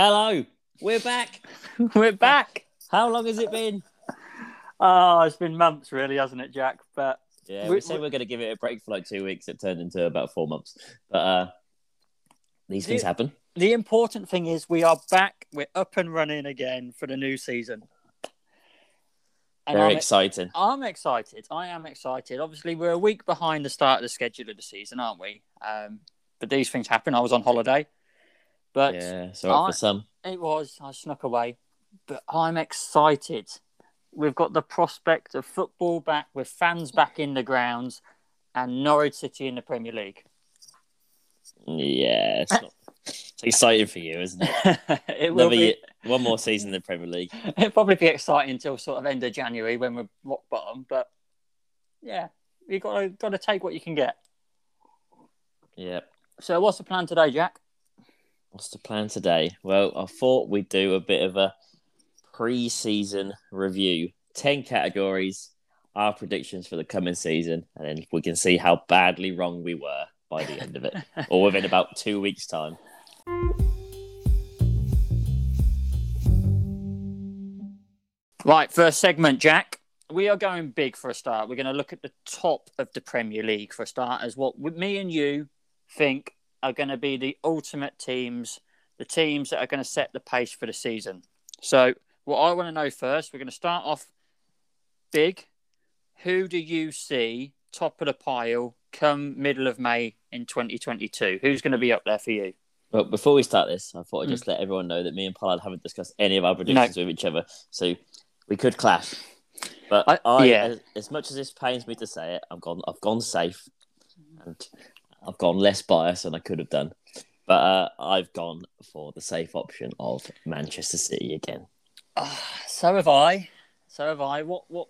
Hello, we're back. We're back. How long has it been? Oh, it's been months, really, hasn't it, Jack? But Yeah, We- we, said we are going to give it a break for like two weeks. It turned into about four months. But uh, these things happen. the important thing is we are back. We're up and running again for the new season. And Very I'm, exciting. I'm excited. I am excited. Obviously, we're a week behind the start of the schedule of the season, aren't we? Um, but these things happen. I was on holiday, but Yeah, so up I- for some. It was. I snuck away. But I'm excited. We've got the prospect of football back with fans back in the grounds and Norwich City in the Premier League. Yeah, it's, not, it's exciting for you, isn't it? it will Another be. year, one more season in the Premier League. It'll probably be exciting until sort of end of January when we're rock bottom. But yeah, you got to got to take what you can get. Yeah. So what's the plan today, Jack? What's the plan today? Well, I thought we'd do a bit of a pre-season review. Ten categories, our predictions for the coming season, and then we can see how badly wrong we were by the end of it, or within about two weeks' time. Right, first segment, Jack. We are going big for a start. We're going to look at the top of the Premier League for a start, as what me and you think are going to be the ultimate teams, the teams that are going to set the pace for the season. So, what I want to know first, we're going to start off big. Who do you see top of the pile come middle of May in 2022? Who's going to be up there for you? Well, before we start this, I Hmm. thought I'd just let everyone know that me and Pollard haven't discussed any of our predictions with each other, so we could clash. But I- I, yeah. as, as much as this pains me to say it, I've gone, I've gone safe, and I've gone less biased than I could have done. But uh, I've gone for the safe option of Manchester City again. Ah, so have I. So have I. What what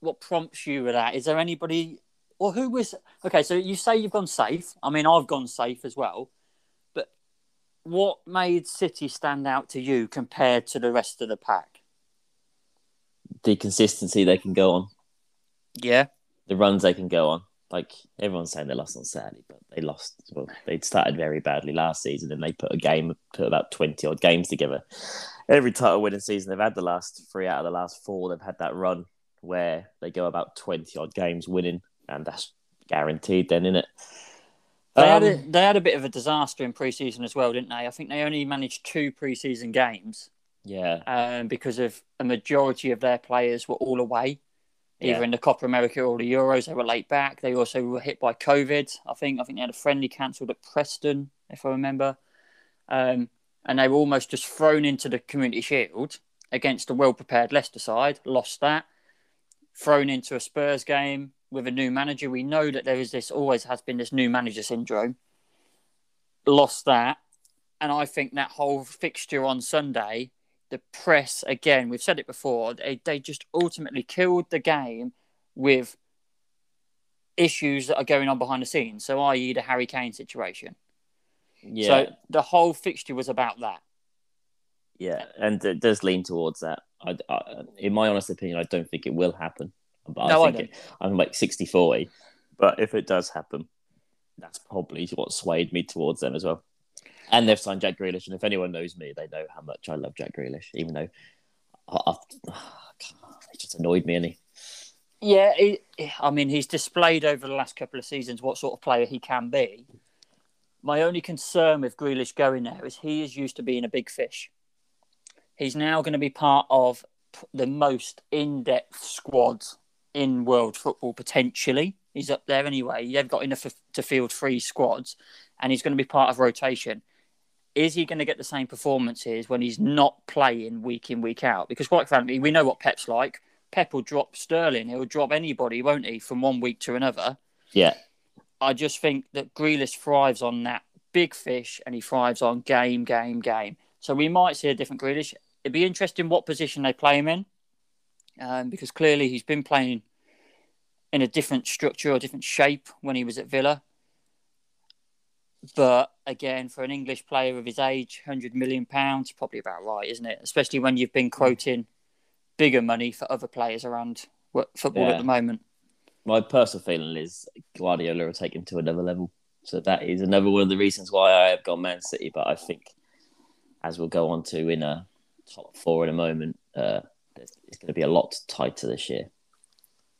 what prompts you with that? Is there anybody or who was okay? So you say you've gone safe. I mean, I've gone safe as well. But what made City stand out to you compared to the rest of the pack? The consistency they can go on, Yeah, the runs they can go on. Like everyone's saying they lost on Saturday, but they lost. Well, they'd started very badly last season, and they put a game, put about twenty odd games together. Every title winning season they've had the last three out of the last four, they've had that run where they go about twenty odd games winning, and that's guaranteed. Then, isn't it? they had Um, a, they had a bit of a disaster in preseason as well, didn't they? I think they only managed two preseason games yeah, um, because of a majority of their players were all away, either Yeah. in the Copa America or the Euros. They were late back. They also were hit by COVID. I think I think they had a friendly cancelled at Preston, if I remember, um, and they were almost just thrown into the Community Shield against a well prepared Leicester side. Lost that. Thrown into a Spurs game with a new manager. We know that there is this always has been this new manager syndrome. Lost that, and I think that whole fixture on Sunday the press again we've said it before they, they just ultimately killed the game with issues that are going on behind the scenes so i.e the harry kane situation yeah, so the whole fixture was about that yeah, and it does lean towards that. I, I, in my honest opinion, I don't think it will happen. But No, I I think it, I'm like 60 40. But if it does happen, that's probably what swayed me towards them as well. And they've signed Jack Grealish, and if anyone knows me, they know how much I love Jack Grealish, even though I've, he just annoyed me, and he? Yeah it, i mean he's displayed over the last couple of seasons what sort of player he can be. My only concern with Grealish going there is he is used to being a big fish. He's now going to be part of the most in-depth squad in world football potentially. He's up there anyway. They've got enough to field three squads and he's going to be part of rotation is he going to get the same performances when he's not playing week in week out? Because quite frankly we know what pep's like. Pep will drop sterling he'll drop anybody won't he from one week to another? Yeah, i just think that Grealish thrives on that big fish and he thrives on game game game. So we might see a different Grealish. It'd be interesting what position they play him in um, because clearly he's been playing in a different structure or different shape when he was at Villa. But again, for an English player of his age, hundred million pounds probably about right, isn't it? Especially when you've been quoting bigger money for other players around football Yeah. at the moment. my personal feeling is Guardiola will take him to another level. So that is another one of the reasons why I have gone Man City. But I think as we'll go on to in a top four in a moment, uh, it's going to be a lot tighter this year.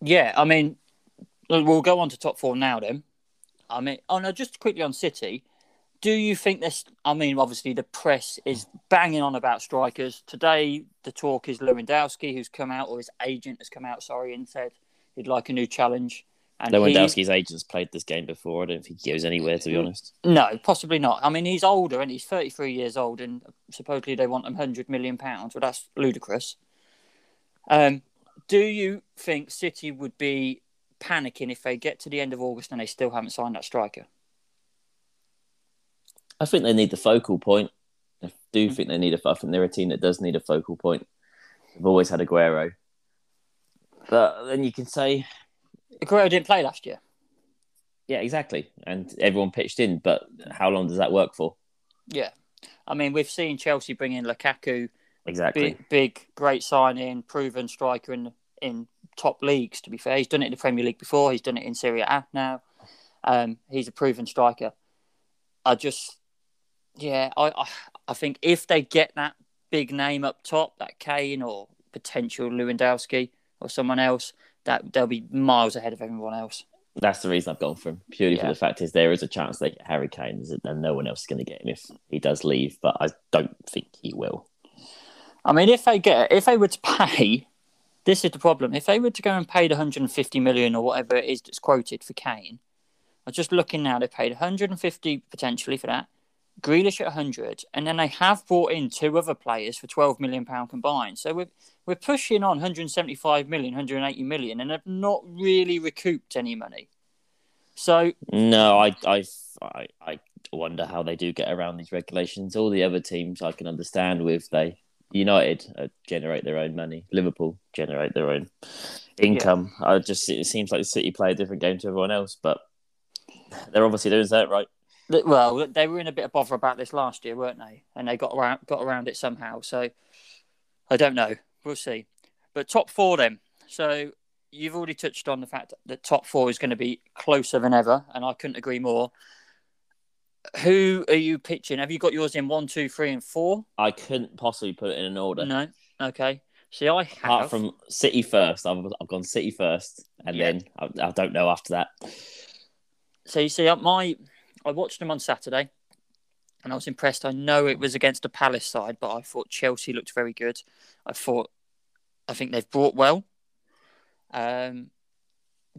Yeah, I mean, we'll go on to top four now. Then, I mean, oh no, just quickly on City. Do you think this? I mean, obviously the press is banging on about strikers today. The talk is Lewandowski, who's come out, or his agent has come out, sorry, and said he'd like a new challenge. And Lewandowski's he, agent's played this game before. I don't think he goes anywhere, to be honest. No, possibly not. I mean, he's older and he's 33 years old, and supposedly they want him 100 million pounds. Well, that's ludicrous. Um, do you think City would be panicking if they get to the end of August and they still haven't signed that striker? I think they need the focal point. I do mm-hmm. think they need a. I think they're a team that does need a focal point. They've always had Aguero, but then you can say Aguero didn't play last year. Yeah, exactly. And everyone pitched in, but how long does that work for? Yeah. I mean, we've seen Chelsea bring in Lukaku. Exactly. Big, big great signing, proven striker in in top leagues, to be fair. He's done it in the Premier League before, he's done it in Serie A now. Um, he's a proven striker. I just, yeah, I, I, I think if they get that big name up top, that Kane or potential Lewandowski or someone else, that they'll be miles ahead of everyone else. That's the reason I've gone for him. Purely yeah. for the fact is there is a chance they get Harry Kane, and no one else is going to get him if he does leave. But I don't think he will. I mean, if they get, if they were to pay, this is the problem. If they were to go and pay the 150 million or whatever it is that's quoted for Kane, I'm just looking now. They paid 150 potentially for that. Grealish at 100, and then they have brought in two other players for 12 million pound combined. So we're we're pushing on 175 million, 180 million, and have not really recouped any money. So no, I I I, I wonder how they do get around these regulations. All the other teams I can understand with they United uh, generate their own money, Liverpool generate their own income. Yeah. I just it seems like City play a different game to everyone else, but they're obviously doing that right. Well, they were in a bit of bother about this last year, weren't they? And they got around got around it somehow. So I don't know. We'll see. But top four then. So you've already touched on the fact that top four is going to be closer than ever, and I couldn't agree more. Who are you pitching? Have you got yours in one, two, three, and four? I couldn't possibly put it in an order. No. Okay. See, I have. Apart from City first, I've, I've gone City first, and yeah. then I, I don't know after that. So you see, my I watched them on Saturday, and I was impressed. I know it was against the Palace side, but I thought Chelsea looked very good. I thought, I think they've brought well. Um,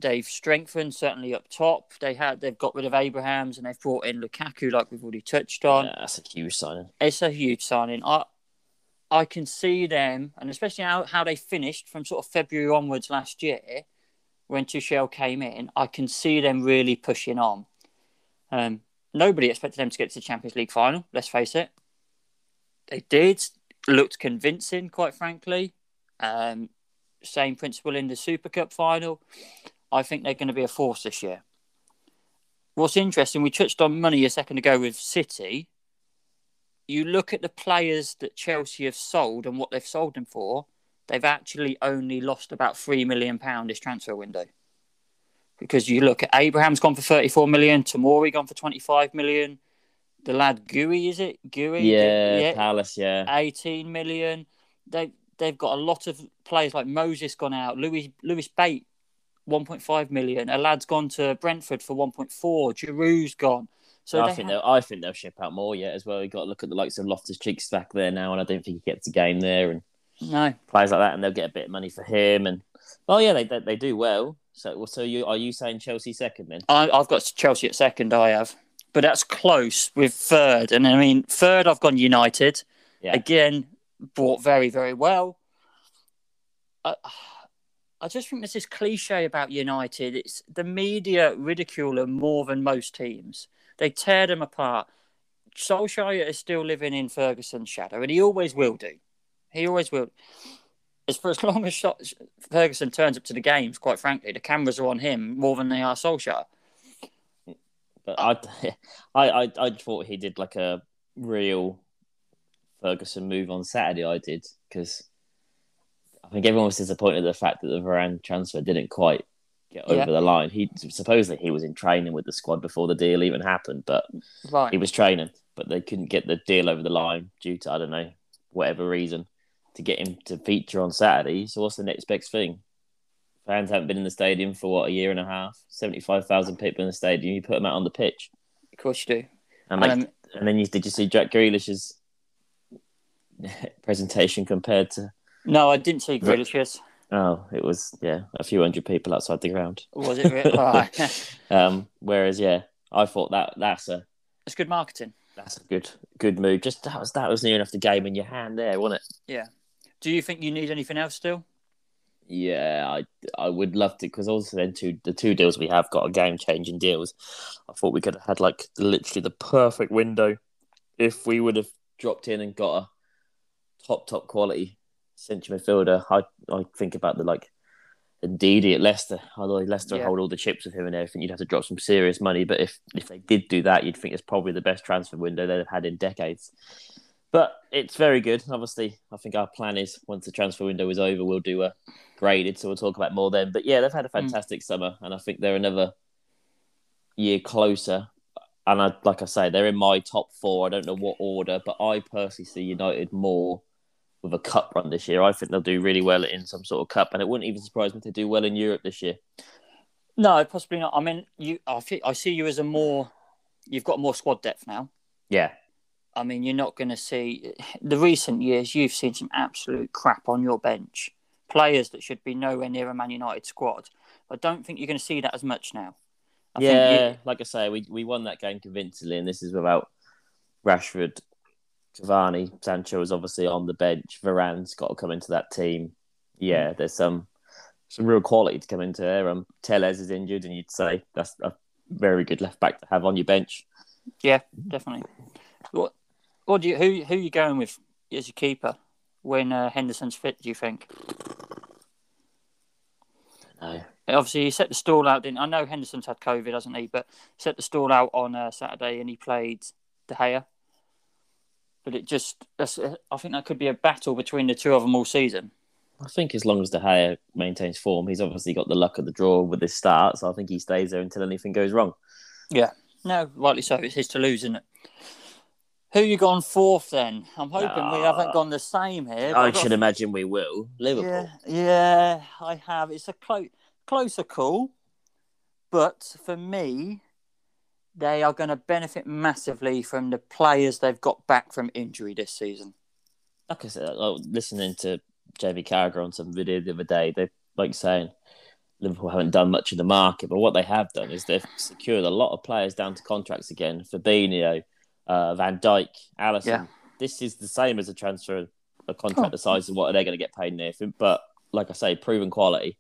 they've strengthened certainly up top. They had they've got rid of Abrahams and they've brought in Lukaku, like we've already touched on. Yeah, that's a huge signing. It's a huge signing. I I can see them, and especially how, how they finished from sort of February onwards last year, when Tuchel came in. I can see them really pushing on. Um, nobody expected them to get to the Champions League final. Let's face it. They did. Looked convincing, quite frankly. Um, same principle in the Super Cup final. I think they're going to be a force this year. What's interesting, we touched on money a second ago with City. You look at the players that Chelsea have sold and what they've sold them for, they've actually only lost about £3 million this transfer window. Because you look at Abraham's gone for 34 million, Tomori gone for 25 million, the lad Guéhi, is it? Guéhi? Yeah, yeah, Palace, yeah. 18 million. They, they've got a lot of players like Moses gone out, Louis, Lewis Bate 1.5 million. A lad's gone to Brentford for 1.4. Giroud's gone. So I think have... they'll I think they'll ship out more yet as well. You got to look at the likes of Loftus Cheeks back there now, and I don't think he gets a game there and no players like that, and they'll get a bit of money for him. And oh yeah, they they, they do well. So so you are you saying Chelsea second then? I, I've got Chelsea at second. I have, but that's close with third. And I mean third, I've gone United. Yeah. Again, bought very very well. Uh, I just think there's this cliche about United. It's the media ridicule them more than most teams. They tear them apart. Solskjaer is still living in Ferguson's shadow, and he always will do. He always will. As for as long as Ferguson turns up to the games, quite frankly, the cameras are on him more than they are Solskjaer. But I, I, I, I thought he did like a real Ferguson move on Saturday. I did because I think everyone was disappointed at the fact that the Varane transfer didn't quite get over yeah. the line. He supposedly he was in training with the squad before the deal even happened, but right. he was training. but they couldn't get the deal over the line due to I don't know whatever reason to get him to feature on Saturday. So what's the next best thing? Fans haven't been in the stadium for what a year and a half. Seventy five thousand people in the stadium. You put them out on the pitch, Of course you do. and like, Um, and then you did you see Jack Grealish's presentation compared to? No, I didn't see Grealish's. Oh, it was yeah, a few hundred people outside the ground. Was it? Really? Right. Um, whereas yeah, I thought that that's a It's good marketing. that's a good good move. Just that was that was near enough the game in your hand there, wasn't it? Yeah. Do you think you need anything else still? Yeah, I I would love to because also then two the two deals we have got are game changing deals. I thought we could have had like literally the perfect window if we would have dropped in and got a top top quality central midfielder. I I think about the like Ndidi at Leicester. Although Leicester Yeah. hold all the chips with him and everything, you'd have to drop some serious money. But if if they did do that, you'd think it's probably the best transfer window they've had in decades. But it's very good. Obviously, I think our plan is once the transfer window is over, we'll do a graded, so we'll talk about more then. But yeah, they've had a hmm. fantastic summer, and I think they're another year closer. And I, like I say, they're in my top four. I don't know what order, but I personally see United more with a cup run this year. I think they'll do really well in some sort of cup, and it wouldn't even surprise me to do well in Europe this year. No, possibly not. I mean, you. I, feel, I see you as a more. You've got more squad depth now. Yeah, I mean, you're not going to see the recent years. You've seen some absolute crap on your bench, players that should be nowhere near a Man United squad. I don't think you're going to see that as much now. I yeah. think you, like I say, we we won that game convincingly, and this is without Rashford, Cavani, Sancho is obviously on the bench. Varane's got to come into that team. Yeah, there's some some real quality to come into there. Um, Telles is injured, and you'd say that's a very good left back to have on your bench. yeah, definitely. What? What do you? Who? Who are you going with as your keeper when uh, Henderson's fit? Do you think? No, Obviously, he set the stall out. Didn't I know Henderson's had COVID, hasn't he? But set the stall out on uh, Saturday, and he played De Gea. But it just, uh, I think that could be a battle between the two of them all season. I think as long as De Gea maintains form, he's obviously got the luck of the draw with his start. So I think he stays there until anything goes wrong. Yeah, no, rightly so. It's his to lose, isn't it? Who you gone fourth then? I'm hoping we haven't gone the same here. I I've got- should imagine we will. Liverpool. Yeah, yeah, I have. It's a close, closer call, but for me, they are going to benefit massively from the players they've got back from injury this season. like I said, like, listening to JV Carragher on some video the other day, they like saying Liverpool haven't done much in the market, but what they have done is they've secured a lot of players down to contracts again. Fabinho, uh, Van Dijk, Alisson. Yeah. This is the same as a transfer, a contract Oh. the size of what they're going to get paid near. But like I say, proven quality.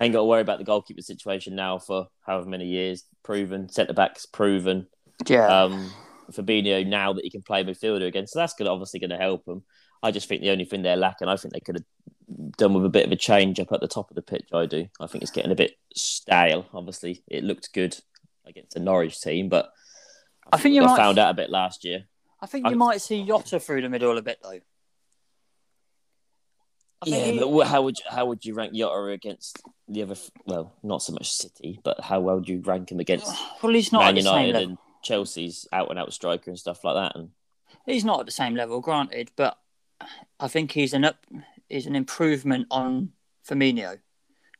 Ain't got to worry about the goalkeeper situation now for however many years. Proven centre backs, proven Yeah, um, Fabinho now that he can play midfielder again. So that's gonna, obviously going to help them. I just think the only thing they're lacking, I think they could have done with a bit of a change up at the top of the pitch. I do. I think it's getting a bit stale. Obviously, it looked good against the Norwich team, but I think you I might- found out a bit last year. I think you I- might see Yotta through the middle a bit though. Yeah, but how would you, how would you rank Yotta against the other? f- Well, not so much City, but how well would you rank him against well, he's not Man at the same United and Chelsea's out and out striker and stuff like that? And He's not at the same level, granted, but I think he's an up, is an improvement on Firmino.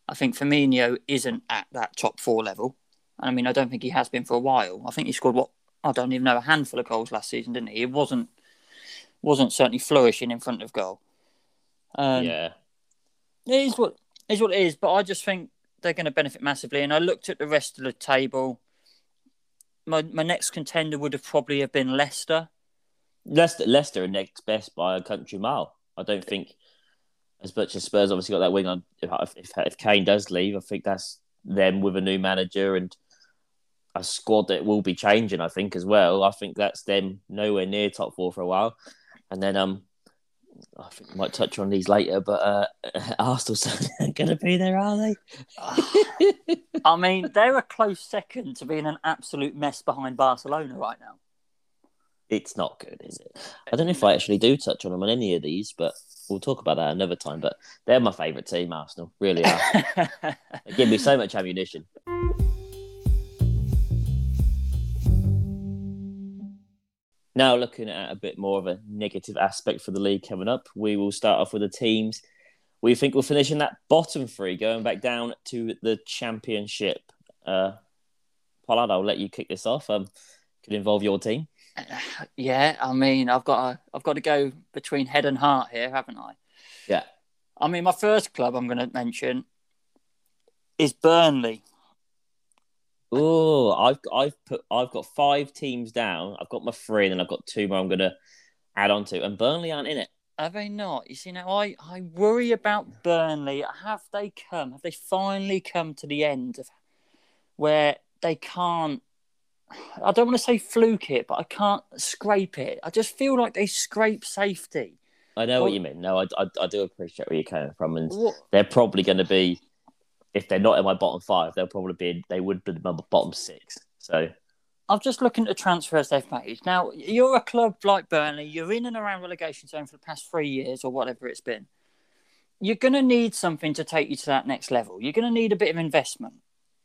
I think Firmino isn't at that top four level. I mean, I don't think he has been for a while. I think he scored what I don't even know a handful of goals last season, didn't he? It wasn't wasn't certainly flourishing in front of goal. Um, yeah, it is what it is what it is. But I just think they're going to benefit massively. And I looked at the rest of the table. My my next contender would have probably have been Leicester. Leicester, Leicester are next best by a country mile. I don't think, as much as Spurs obviously got that wing on. If, if, if Kane does leave, I think that's them with a new manager and a squad that will be changing. I think as well. I think that's them nowhere near top four for a while, and then um, I think we might touch on these later. But uh, Arsenal aren't going to be there, are they? I mean, they're a close second to being an absolute mess behind Barcelona right now. It's not good, is it? I don't know if I actually do touch on them on any of these, but we'll talk about that another time. But they're my favourite team, Arsenal. Really are. They give me so much ammunition. Now, looking at a bit more of a negative aspect for the league coming up, we will start off with the teams we think will finish in that bottom three, going back down to the championship. Uh, Pollard, I'll let you kick this off. Um, could involve your team. Yeah, I mean, I've got to, I've got to go between head and heart here, haven't I? Yeah. I mean, my first club I'm going to mention is Burnley. Oh, I've I've put I've got five teams down. I've got my three, and then I've got two more I'm going to add on to, and Burnley aren't in it. Are they not? You see, now I, I worry about Burnley. Have they come? Have they finally come to the end of where they can't? I don't want to say fluke it, but I can't scrape it. I just feel like they scrape safety. I know well, what you mean. No, I, I, I, do appreciate where you're coming from, and what? they're probably going to be, if they're not in my bottom five, they'll probably be. They would be my bottom six. So I'm just looking at the transfers they've made. Now, you're a club like Burnley, you're in and around relegation zone for the past three years or whatever it's been. You're going to need something to take you to that next level. You're going to need a bit of investment.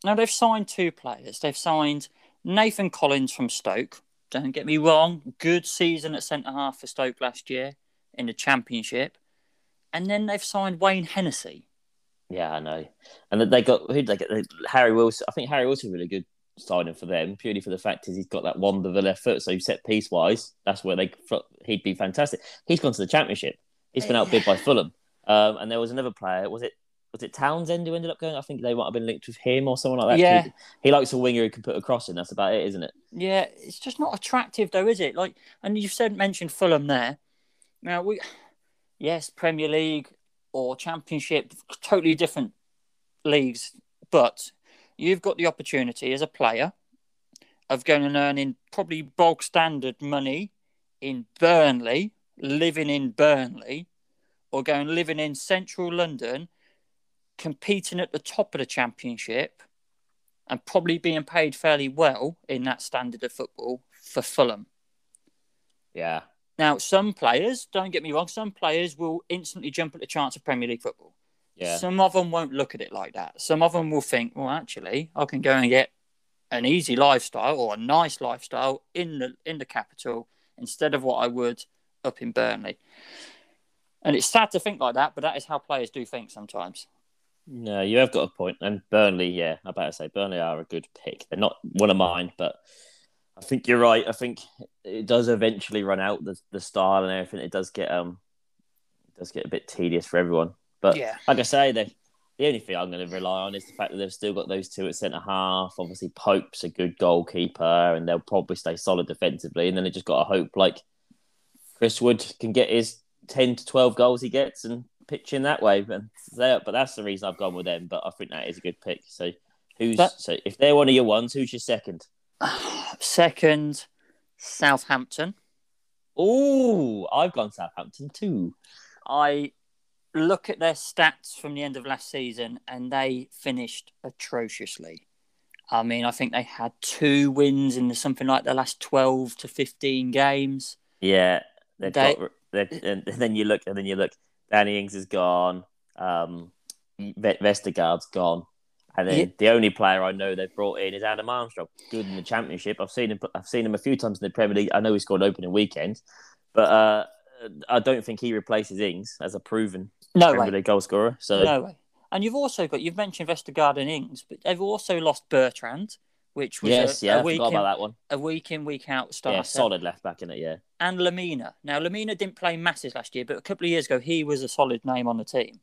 Now, they've signed two players. They've signed Nathan Collins from Stoke. Don't get me wrong, good season at centre half for Stoke last year in the Championship. And then they've signed Wayne Hennessy. Yeah, I know. And they got who did they get? Harry Wilson. I think Harry Wilson is a really good signing for them purely for the fact is he's got that wonder of the left foot. So set piece wise, that's where they he'd be fantastic. He's gone to the championship. He's been outbid by Fulham. Um, and there was another player. Was it was it Townsend who ended up going? I think they might have been linked with him or someone like that. Yeah, he, he likes a winger who can put a cross in. That's about it, isn't it? Yeah, it's just not attractive though, is it? Like, and you said mentioned Fulham there. Now we, yes, Premier League or Championship, totally different leagues, but you've got the opportunity as a player of going and earning probably bog standard money in Burnley, living in Burnley, or going living in central London, competing at the top of the championship, and probably being paid fairly well in that standard of football for Fulham. Yeah. Now, some players, don't get me wrong, some players will instantly jump at the chance of Premier League football. Yeah. Some of them won't look at it like that. Some of them will think, well, actually, I can go and get an easy lifestyle or a nice lifestyle in the in the capital instead of what I would up in Burnley. And it's sad to think like that, but that is how players do think sometimes. No, you have got a point. And Burnley, yeah, I better say Burnley are a good pick. They're not one of mine, but I think you're right. I think it does eventually run out the the style and everything. It does get um, it does get a bit tedious for everyone. But yeah. like I say, the the only thing I'm going to rely on is the fact that they've still got those two at centre half. Obviously, Pope's a good goalkeeper, and they'll probably stay solid defensively. And then they just got to hope like Chris Wood can get his ten to twelve goals he gets and pitch in that way. But but that's the reason I've gone with them. But I think that is a good pick. So who's that... so if they're one of your ones, who's your second? Second, Southampton. Oh, I've gone Southampton too. I look at their stats from the end of last season and they finished atrociously. I mean, I think they had two wins in the, something like the last 12 to 15 games. Yeah. They, got, and then you look, and then you look, Danny Ings is gone. Um, Vestergaard's gone. And then yeah. the only player I know they've brought in is Adam Armstrong. Good in the championship. I've seen him. I've seen him a few times in the Premier League. I know he scored opening weekend, but uh, I don't think he replaces Ings as a proven no Premier way. League goal scorer. So no way. And you've also got you've mentioned Vestergaard and Ings, but they've also lost Bertrand, which was yes, a, yeah, a week in, about that one. A week in, week out starter. Yeah, solid left back in it, yeah. And Lemina. Now Lemina didn't play masses last year, but a couple of years ago he was a solid name on the team.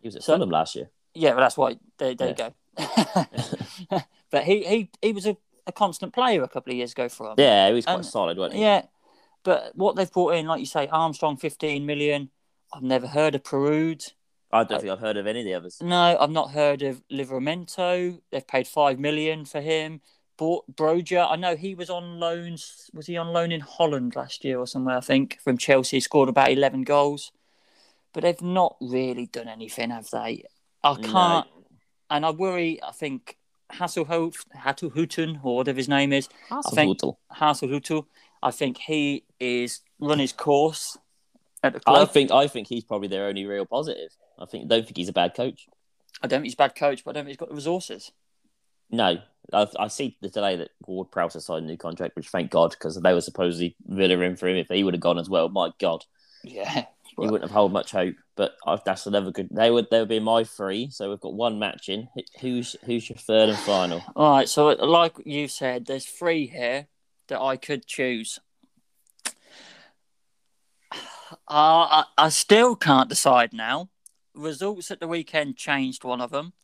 He was at so, Fulham last year. Yeah, well that's why there, there yeah. you go. but he, he he was a, a constant player a couple of years ago for them. Yeah, he was quite and, solid, wasn't he? Yeah. But what they've brought in, like you say, Armstrong fifteen million. I've never heard of Perraud. I don't think I've heard of any of the others. No, I've not heard of Livramento. They've paid five million for him. Bought Broja, I know he was on loans. Was he on loan in Holland last year or somewhere? I think from Chelsea, he scored about eleven goals, but they've not really done anything, have they? I can't, no. and I worry. I think Hasselhoff, Hasselhout, or whatever his name is. Hasenhüttl. I think he is run his course at the club. I think I think he's probably their only real positive. I think don't think he's a bad coach. I don't think he's a bad coach, but I don't think he's got the resources. No, I, I see the delay that Ward Prowse has signed a new contract, which thank God because they were supposedly Villa in for him. If he would have gone as well, my God, Yeah. He wouldn't have held much hope. But I, that's another good. They would they would be my three. So we've got one match in. Who's who's your third and final? All right. So, like you said, there's three here that I could choose. I, I still can't decide now. Results at the weekend changed one of them.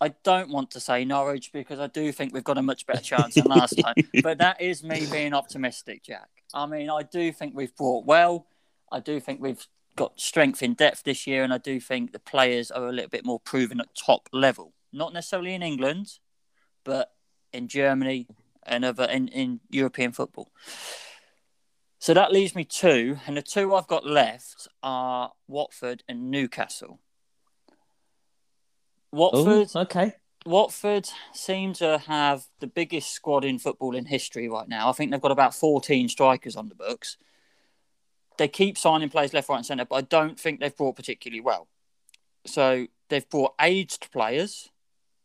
I don't want to say Norwich because I do think we've got a much better chance than last time. But that is me being optimistic, Jack. I mean, I do think we've brought well. I do think we've got strength in depth this year, and I do think the players are a little bit more proven at top level. Not necessarily in England, but in Germany and other in, in European football. So that leaves me two, and the two I've got left are Watford and Newcastle. Watford, Oh, okay. Watford seem to have the biggest squad in football in history right now. I think they've got about 14 strikers on the books. They keep signing players left, right, and centre, but I don't think they've brought particularly well. So they've brought aged players,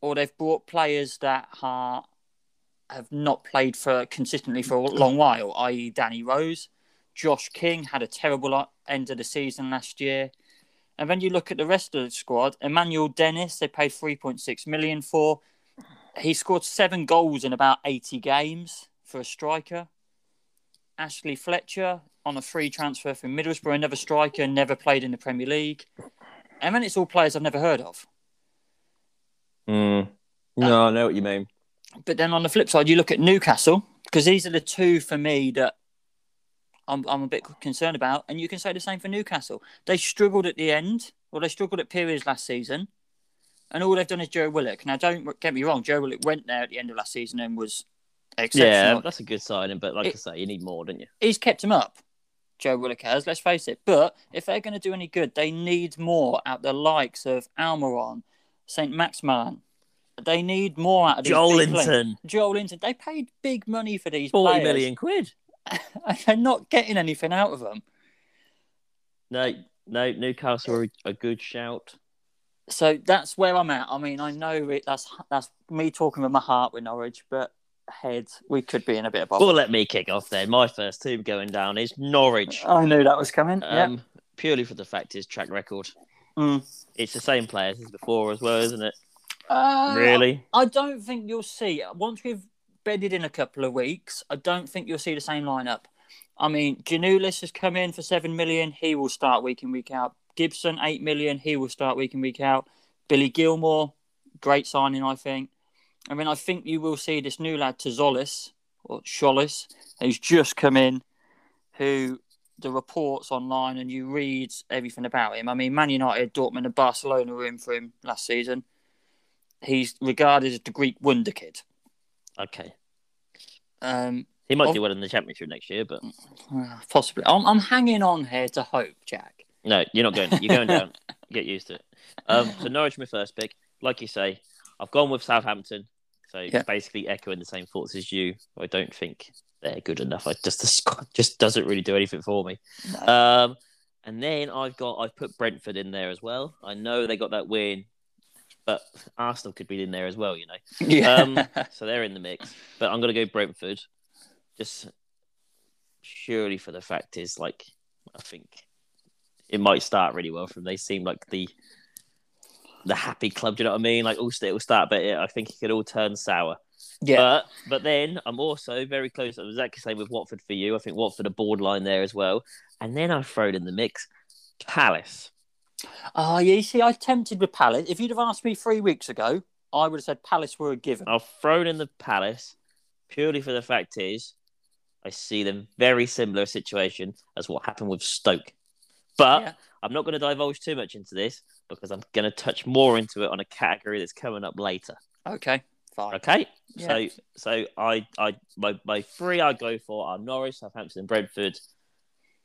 or they've brought players that are, have not played for consistently for a long while, i.e., Danny Rose. Josh King had a terrible end of the season last year. And then you look at the rest of the squad. Emmanuel Dennis, they paid 3.6 million for. He scored seven goals in about 80 games for a striker. Ashley Fletcher on a free transfer from Middlesbrough, another striker, never played in the Premier League. And then it's all players I've never heard of. Mm. No, I know what you mean. But then on the flip side, you look at Newcastle, because these are the two for me that I'm, I'm a bit concerned about. And you can say the same for Newcastle. They struggled at the end, or they struggled at periods last season. And all they've done is Joe Willock. Now, don't get me wrong, Joe Willock went there at the end of last season and was. Yeah, that's a good signing. But like It- I say, you need more, don't you? He's kept him up, Joe Willock has, let's face it. But if they're going to do any good, they need more out the likes of Almiron, St. Maximin. They need more out of. Joelinton, Joel Linton. They paid big money for these forty players. million quid. and they're not getting anything out of them. No, no, Newcastle are a good shout. So that's where I'm at. I mean, I know it, that's that's me talking with my heart with Norwich, but head we could be in a bit of bother. Well, let me kick off then. My first team going down is Norwich. I knew that was coming. Um, Purely for the fact his track record. Mm. It's the same players as before as well, isn't it? Uh, Really? I don't think you'll see once we've bedded in a couple of weeks. I don't think you'll see the same lineup. I mean, Giannoulis has come in for seven million. He will start week in week out. Gibson eight million. He will start week in week out. Billy Gilmour, great signing, I think. I mean, I think you will see this new lad Tazolis or Sholis, who's just come in, who the reports online and you read everything about him. I mean, Man United, Dortmund, and Barcelona were in for him last season. He's regarded as the Greek wonder kid. Okay. Um, He might Of- do well in the championship next year, but uh, possibly. I'm, I'm hanging on here to hope, Jack. no, you're not going. You're going down. Get used to it. Um, so Norwich, my first pick. Like you say, I've gone with Southampton. So Yeah. basically echoing the same thoughts as you. I don't think they're good enough. I just the squad just doesn't really do anything for me. Um, and then I've got I've put Brentford in there as well. I know they got that win, but Arsenal could be in there as well. You know. Yeah. Um, so they're in the mix. But I'm going to go Brentford. Just purely for the fact is like I think it might start really well from. They seem like the the happy club. Do you know what I mean? Like all it will start, but I think it could all turn sour. yeah. But but then I'm also very close. I'm exactly the same with Watford for you. I think Watford are borderline there as well. And then I've thrown in the mix Palace. Oh, yeah. You see, I tempted with Palace. If you'd have asked me three weeks ago, I would have said Palace were a given. I've thrown in the Palace purely for the fact is I see them very similar situation as what happened with Stoke. But Yeah. I'm not going to divulge too much into this because I'm going to touch more into it on a category that's coming up later. Okay, fine. Okay, Yeah. so so I I my my three I go for are Norwich, Southampton, and Brentford,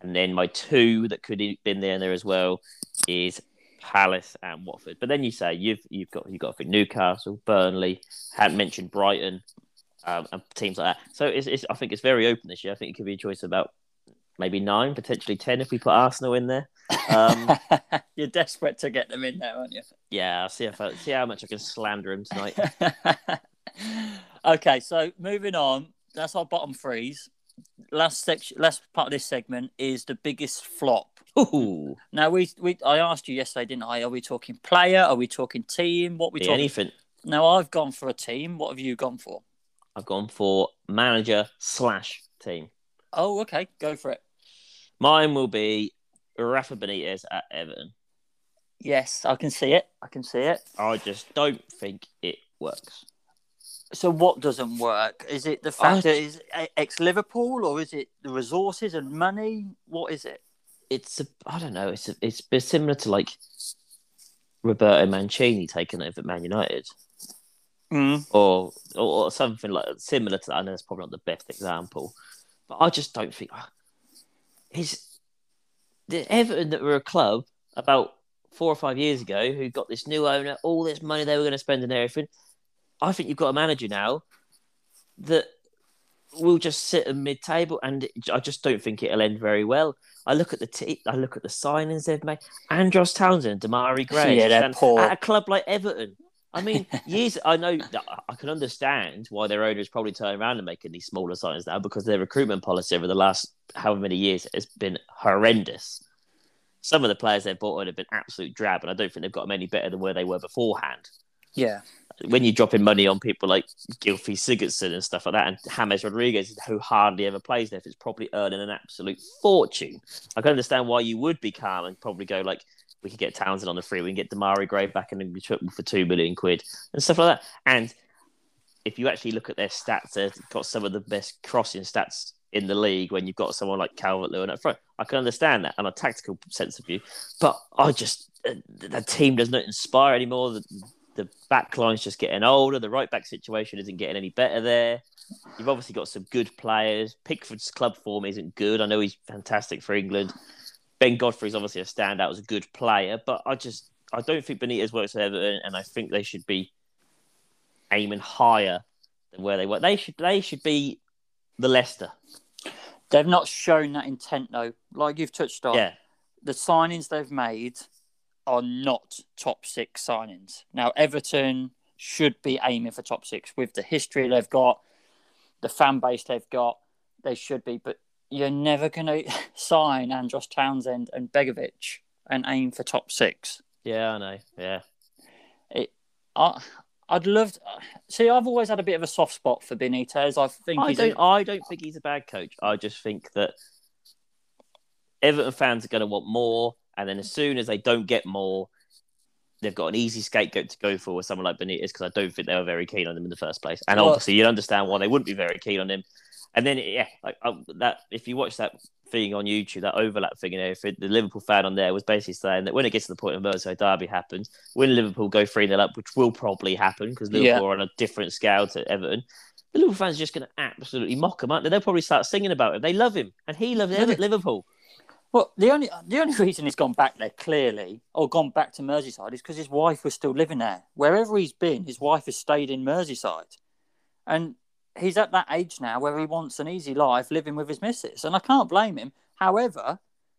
and then my two that could have been there and there as well is Palace and Watford. But then you say you've you've got you've got for Newcastle, Burnley, hadn't mentioned Brighton, um, and teams like that. So it's, it's I think it's very open this year. I think it could be a choice of about maybe nine, potentially ten if we put Arsenal in there. Um, You're desperate to get them in there, aren't you? yeah, I'll see if I, see how much I can slander him tonight. okay, so moving on. That's our bottom threes. Last section, last part of this segment is the biggest flop. Ooh, Now we we I asked you yesterday, didn't I? Are we talking player? Are we talking team? What we be talking? anything. Now I've gone for a team. What have you gone for? I've gone for manager slash team. Oh, okay, go for it. Mine will be Rafa Benitez at Everton. Yes, I can see it. I can see it. I just don't think it works. So what doesn't work? Is it the fact I- that it's ex Liverpool, or is it the resources and money? What is it? It's a, I don't know. It's a, it's similar to like Roberto Mancini taking over Man United, Mm. or, or or something like similar to that. I know it's probably not the best example, but I just don't think ah, his the Everton that were a club about four or five years ago who got this new owner, all this money they were going to spend and everything. I think you've got a manager now that will just sit at mid-table, and I just don't think it'll end very well. I look at the t- I look at the signings they've made. Andros Townsend, Demarai Gray, Yeah, they're poor. at a club like Everton. I mean, years. I know I can understand why their owner is probably turning around and making these smaller signings now because their recruitment policy over the last however many years has been horrendous. Some of the players they've bought in have been absolute drab, and I don't think they've got them any better than where they were beforehand Yeah, when you're dropping money on people like Gylfi Sigurdsson and stuff like that, and James Rodriguez, who hardly ever plays there, it's probably earning an absolute fortune. I can understand why you would be calm and probably go like, we could get Townsend on the free, we can get Demarai Gray back and be triple for two million quid and stuff like that. And if you actually look at their stats, they've got some of the best crossing stats in the league when you've got someone like Calvert Lewin up front. I can understand that on a tactical sense of view, but I just uh, the team does not inspire anymore. The, the back line's just getting older. The right back situation isn't getting any better there. You've obviously got some good players. Pickford's club form isn't good. I know he's fantastic for England. Ben Godfrey's obviously a standout as a good player, but I just I don't think Benitez works at Everton, and I think they should be aiming higher than where they were. They should they should be the Leicester. they've not shown that intent though. Like you've touched on, Yeah, the signings they've made are not top six signings. Now Everton should be aiming for top six with the history they've got, the fan base they've got. They should be, but you're never going to sign Andros Townsend and Begovic and aim for top six. yeah, I know. Yeah, I, I'd love. To, see, I've always had a bit of a soft spot for Benitez. I think I don't. A, I don't think he's a bad coach. I just think that Everton fans are going to want more, and then as soon as they don't get more, they've got an easy scapegoat to go for with someone like Benitez because I don't think they were very keen on him in the first place. And Well- obviously, you'd understand why they wouldn't be very keen on him. And then, yeah, like um, that. If you watch that thing on YouTube, that overlap thing, you know, if it, the Liverpool fan on there was basically saying that when it gets to the point of Merseyside derby happens, when Liverpool go three 0 up, which will probably happen because Liverpool Yeah. are on a different scale to Everton. The Liverpool fans are just going to absolutely mock him, aren't they? They'll probably start singing about him. They love him, and he loves Yeah. Liverpool. well, the only the only reason he's gone back there clearly, or gone back to Merseyside, is because his wife was still living there. Wherever he's been, his wife has stayed in Merseyside, and he's at that age now where he wants an easy life living with his missus, and I can't blame him. However,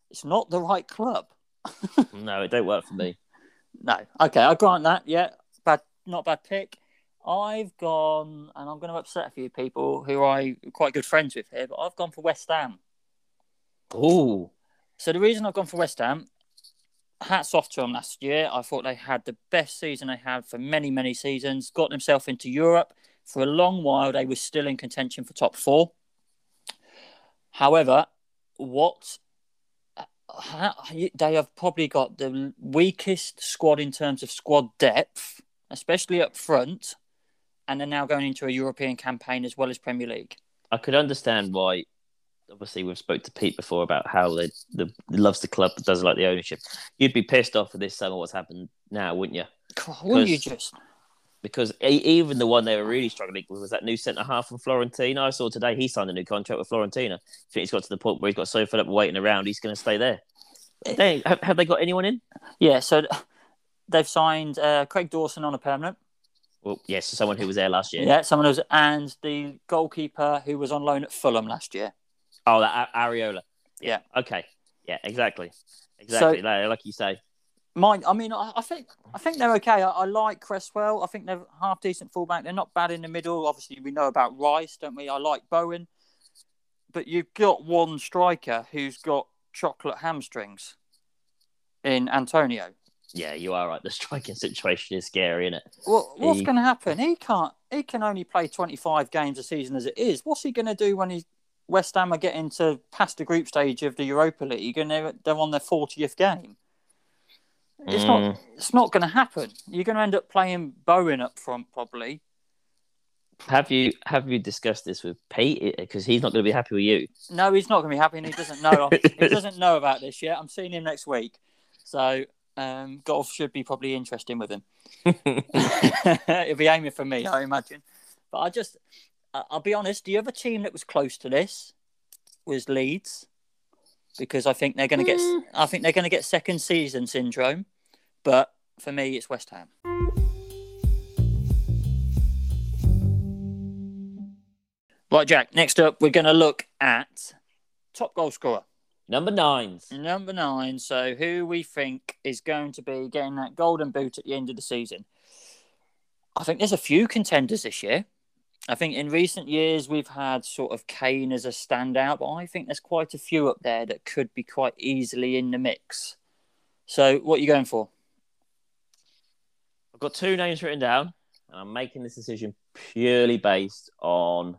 it's not the right club. No, it don't work for me. No. Okay, I grant that. Yeah, bad, not bad pick. I've gone, and I'm going to upset a few people who I'm quite good friends with here, but I've gone for West Ham. Oh, So the reason I've gone for West Ham, hats off to them last year. I thought they had the best season they had for many, many seasons. Got themselves into Europe for a long while. They were still in contention for top four. However, what how, they have probably got the weakest squad in terms of squad depth, especially up front, and they're now going into a European campaign as well as Premier League. I could understand why. Obviously, we've spoke to Pete before about how they the loves the club but doesn't like the ownership. You'd be pissed off for this summer what's happened now, wouldn't you? God, wouldn't you just? Because even the one they were really struggling with was that new centre half from Fiorentina. I saw today he signed a new contract with Fiorentina. I think he's got to the point where he's got so fed up waiting around, he's going to stay there. They, have, have they got anyone in? Yeah, so they've signed uh, Craig Dawson on a permanent. Well, yes, someone who was there last year. Yeah, someone who's and the goalkeeper who was on loan at Fulham last year. Oh, that A- Areola. Yeah. Okay. Yeah, exactly. Exactly. like, like you say. Mine, I mean, I, I think I think they're okay. I, I like Cresswell. I think they're half decent fullback. They're not bad in the middle. Obviously, we know about Rice, don't we? I like Bowen, but you've got one striker who's got chocolate hamstrings in Antonio. Yeah, you are right. The striking situation is scary, isn't it? Well, what's He- going to happen? He can't. He can only play twenty five games a season as it is. What's he going to do when he West Ham are getting to past the group stage of the Europa League and they're, they're on their fortieth game? It's not. Mm. It's not going to happen. You're going to end up playing Bowen up front probably. Have you have you discussed this with Pete? Because he's not going to be happy with you. No, he's not going to be happy, and he doesn't know. he doesn't know about this yet. I'm seeing him next week, so um, golf should be probably interesting with him. He'll be aiming for me, I imagine. But I just, I'll be honest. The other team that was close to this was Leeds, because I think they're going to get, I think they're going to get second season syndrome. But for me, it's West Ham. Right, Jack. Next up, we're going to look at top goal scorer. Number nines. Number nine. So, who we think is going to be getting that golden boot at the end of the season? I think there's a few contenders this year. I think in recent years we've had sort of Kane as a standout, but I think there's quite a few up there that could be quite easily in the mix. So, what are you going for? Got two names written down, and I'm making this decision purely based on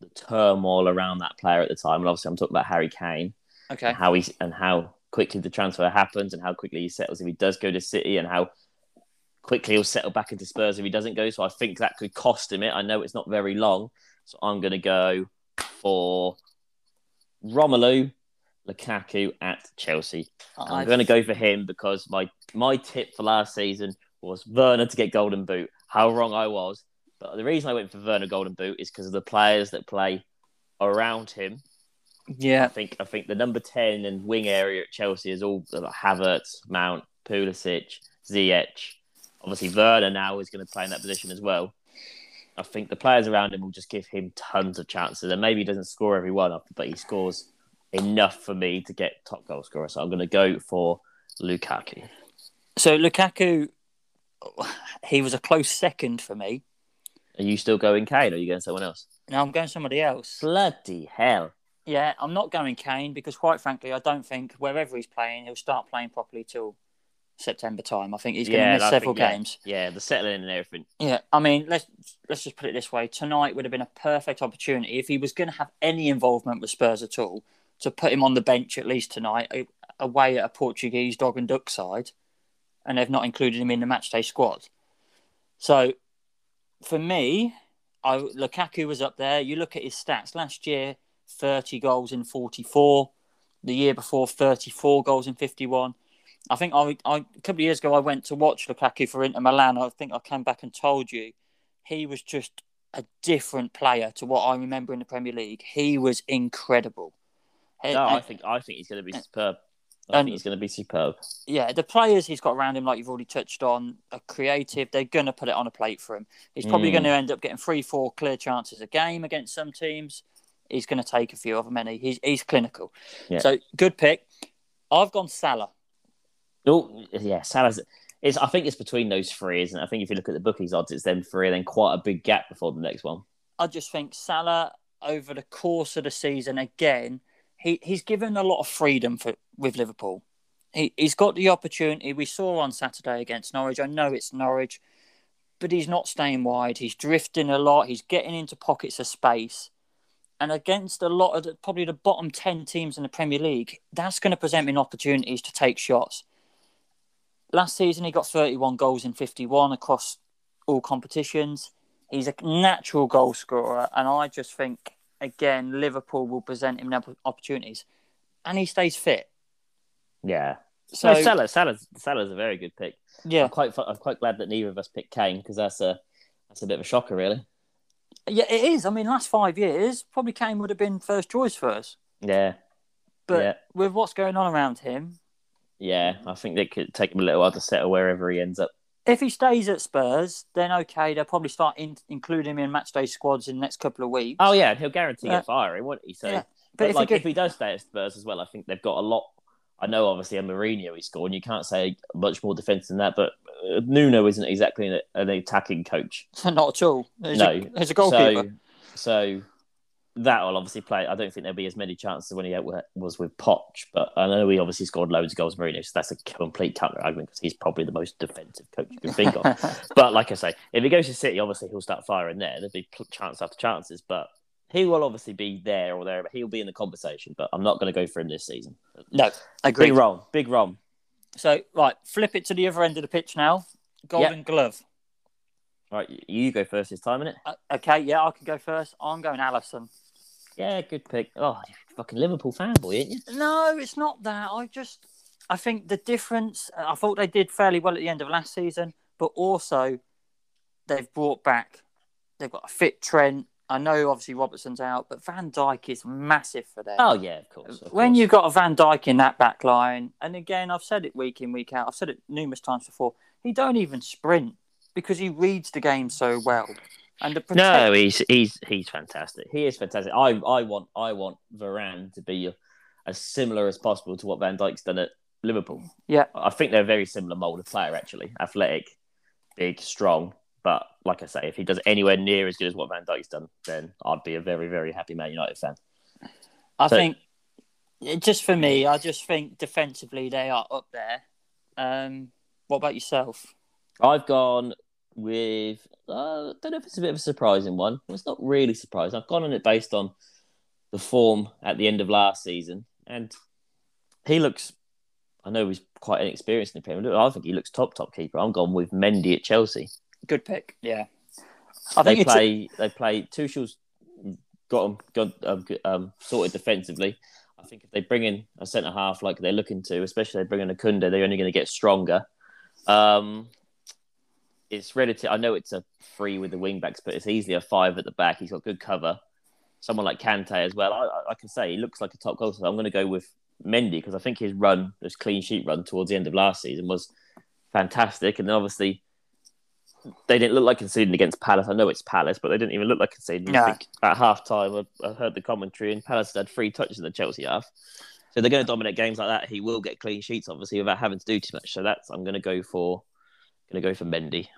the turmoil around that player at the time. And obviously, I'm talking about Harry Kane Okay. how he and how quickly the transfer happens, and how quickly he settles if he does go to City, and how quickly he'll settle back into Spurs if he doesn't go. So I think that could cost him it. I know it's not very long, so I'm going to go for Romelu Lukaku at Chelsea. Oh, I'm I've- going to go for him because my my tip for last season was Werner to get Golden Boot. How wrong I was, but the reason I went for Werner Golden Boot is because of the players that play around him. Yeah, I think I think the number ten and wing area at Chelsea is all like Havertz, Mount, Pulisic, Ziyech. Obviously, Werner now is going to play in that position as well. I think the players around him will just give him tons of chances, and maybe he doesn't score every one, but he scores enough for me to get top goal scorer. So I'm going to go for Lukaku. So, Lukaku, he was a close second for me. Are you still going Kane, or are you going someone else? No, I'm going somebody else. Bloody hell! Yeah, I'm not going Kane because, quite frankly, I don't think wherever he's playing, he'll start playing properly till September time. I think he's going to miss several think, yeah, games. Yeah, the settling and everything. Yeah, I mean, let's let's just put it this way: tonight would have been a perfect opportunity if he was going to have any involvement with Spurs at all to put him on the bench at least tonight, away at a Portuguese dog and duck side, and they've not included him in the matchday squad. So, for me, I, Lukaku was up there. You look at his stats last year: thirty goals in forty-four. The year before, thirty-four goals in fifty-one. I think I, I a couple of years ago I went to watch Lukaku for Inter Milan. I think I came back and told you he was just a different player to what I remember in the Premier League. He was incredible. And- No, I think I think he's going to be superb. I think he's going to be superb. yeah, the players he's got around him, like you've already touched on, are creative. They're going to put it on a plate for him. He's probably Mm. going to end up getting three, four clear chances a game against some teams. He's going to take a few of them, and he- he's he's clinical. Yeah. So good pick. I've gone Salah. Oh, yeah, Salah's. It's, I think it's between those three, isn't it? I think if you look at the bookies odds, it's them three, and then quite a big gap before the next one. I just think Salah over the course of the season again, he, he's given a lot of freedom for with Liverpool. He he's got the opportunity. We saw on Saturday against Norwich. I know it's Norwich, but he's not staying wide. He's drifting a lot. He's getting into pockets of space. And against a lot of the, probably the bottom 10 teams in the Premier League, that's going to present him opportunities to take shots. Last season, he got 31 goals in 51 across all competitions. He's a natural goal scorer, and I just think again Liverpool will present him opportunities, and he stays fit. Yeah. So So Salah, Salah's, Salah's a very good pick. yeah, I'm quite, I'm quite glad that neither of us picked Kane because that's a, that's a bit of a shocker, really. yeah, it is. I mean, last five years, probably Kane would have been first choice for us, Yeah, but Yeah. with what's going on around him, yeah. I think they could take him a little while to settle wherever he ends up. If he stays at Spurs, then okay, they'll probably start in, including him in matchday squads in the next couple of weeks. Oh yeah, he'll guarantee get firing, won't he? So, Yeah. but, if he like get- if he does stay at Spurs as well, I think they've got a lot I know obviously a Mourinho he scored, and you can't say much more defence than that. But Nuno isn't exactly an, an attacking coach. Not at all. He's no, a, he's a goalkeeper. So, so that will obviously play. I don't think there'll be as many chances when he was with Poch, but I know he obviously scored loads of goals, Mourinho. So that's a complete counter argument because he's probably the most defensive coach you can think of. but like I say, if he goes to City, obviously he'll start firing there. There'll be chance after chances, but he will obviously be there or there, but he'll be in the conversation. But I'm not going to go for him this season. No, agree. Big Rom, big Rom. So right, flip it to the other end of the pitch now. Golden yep. Glove. Right, you go first this time, innit? Uh, okay, yeah, I can go first. I'm going Alisson. Yeah, good pick. Oh, fucking Liverpool fanboy, ain't you? No, it's not that. I just, I think the difference. I thought they did fairly well at the end of last season, but also they've brought back. They've got a fit Trent. I know obviously Robertson's out, but Van Dijk is massive for them. Oh yeah, of course. Of when course. you've got a Van Dijk in that back line, and again, I've said it week in week out. I've said it numerous times before. He don't even sprint because he reads the game so well. And the protect- no, he's he's he's fantastic. He is fantastic. I I want I want Varane to be as similar as possible to what Van Dijk's done at Liverpool. Yeah, I think they're a very similar mold of player. Actually, athletic, big, strong. But like I say, if he does anywhere near as good as what Van Dijk's done, then I'd be a very very happy Man United fan. I so, think just for me, I just think defensively they are up there. Um, what about yourself? I've gone with uh, I don't know if it's a bit of a surprising one. Well, it's not really surprising. I've gone on it based on the form at the end of last season, and he looks. I know he's quite inexperienced in the Premier League. I think he looks top top keeper. I'm gone with Mendy at Chelsea. Good pick. Yeah, I think they play. A... They play. Tuchel's got them got um, um, sorted defensively. I think if they bring in a centre half like they're looking to, especially they bring in a Koundé, they're only going to get stronger. Um, it's relative. I know it's a three with the wing backs, but it's easily a five at the back. He's got good cover. Someone like Kante as well. I, I can say he looks like a top goal. So I'm going to go with Mendy because I think his run, his clean sheet run towards the end of last season was fantastic. And then obviously they didn't look like conceding against Palace. I know it's Palace, but they didn't even look like conceding. I think at half time, I, I, heard the commentary, and Palace had three touches in the Chelsea half. So they're going to dominate games like that. He will get clean sheets, obviously, without having to do too much. So that's I'm going to go for going to go for Mendy.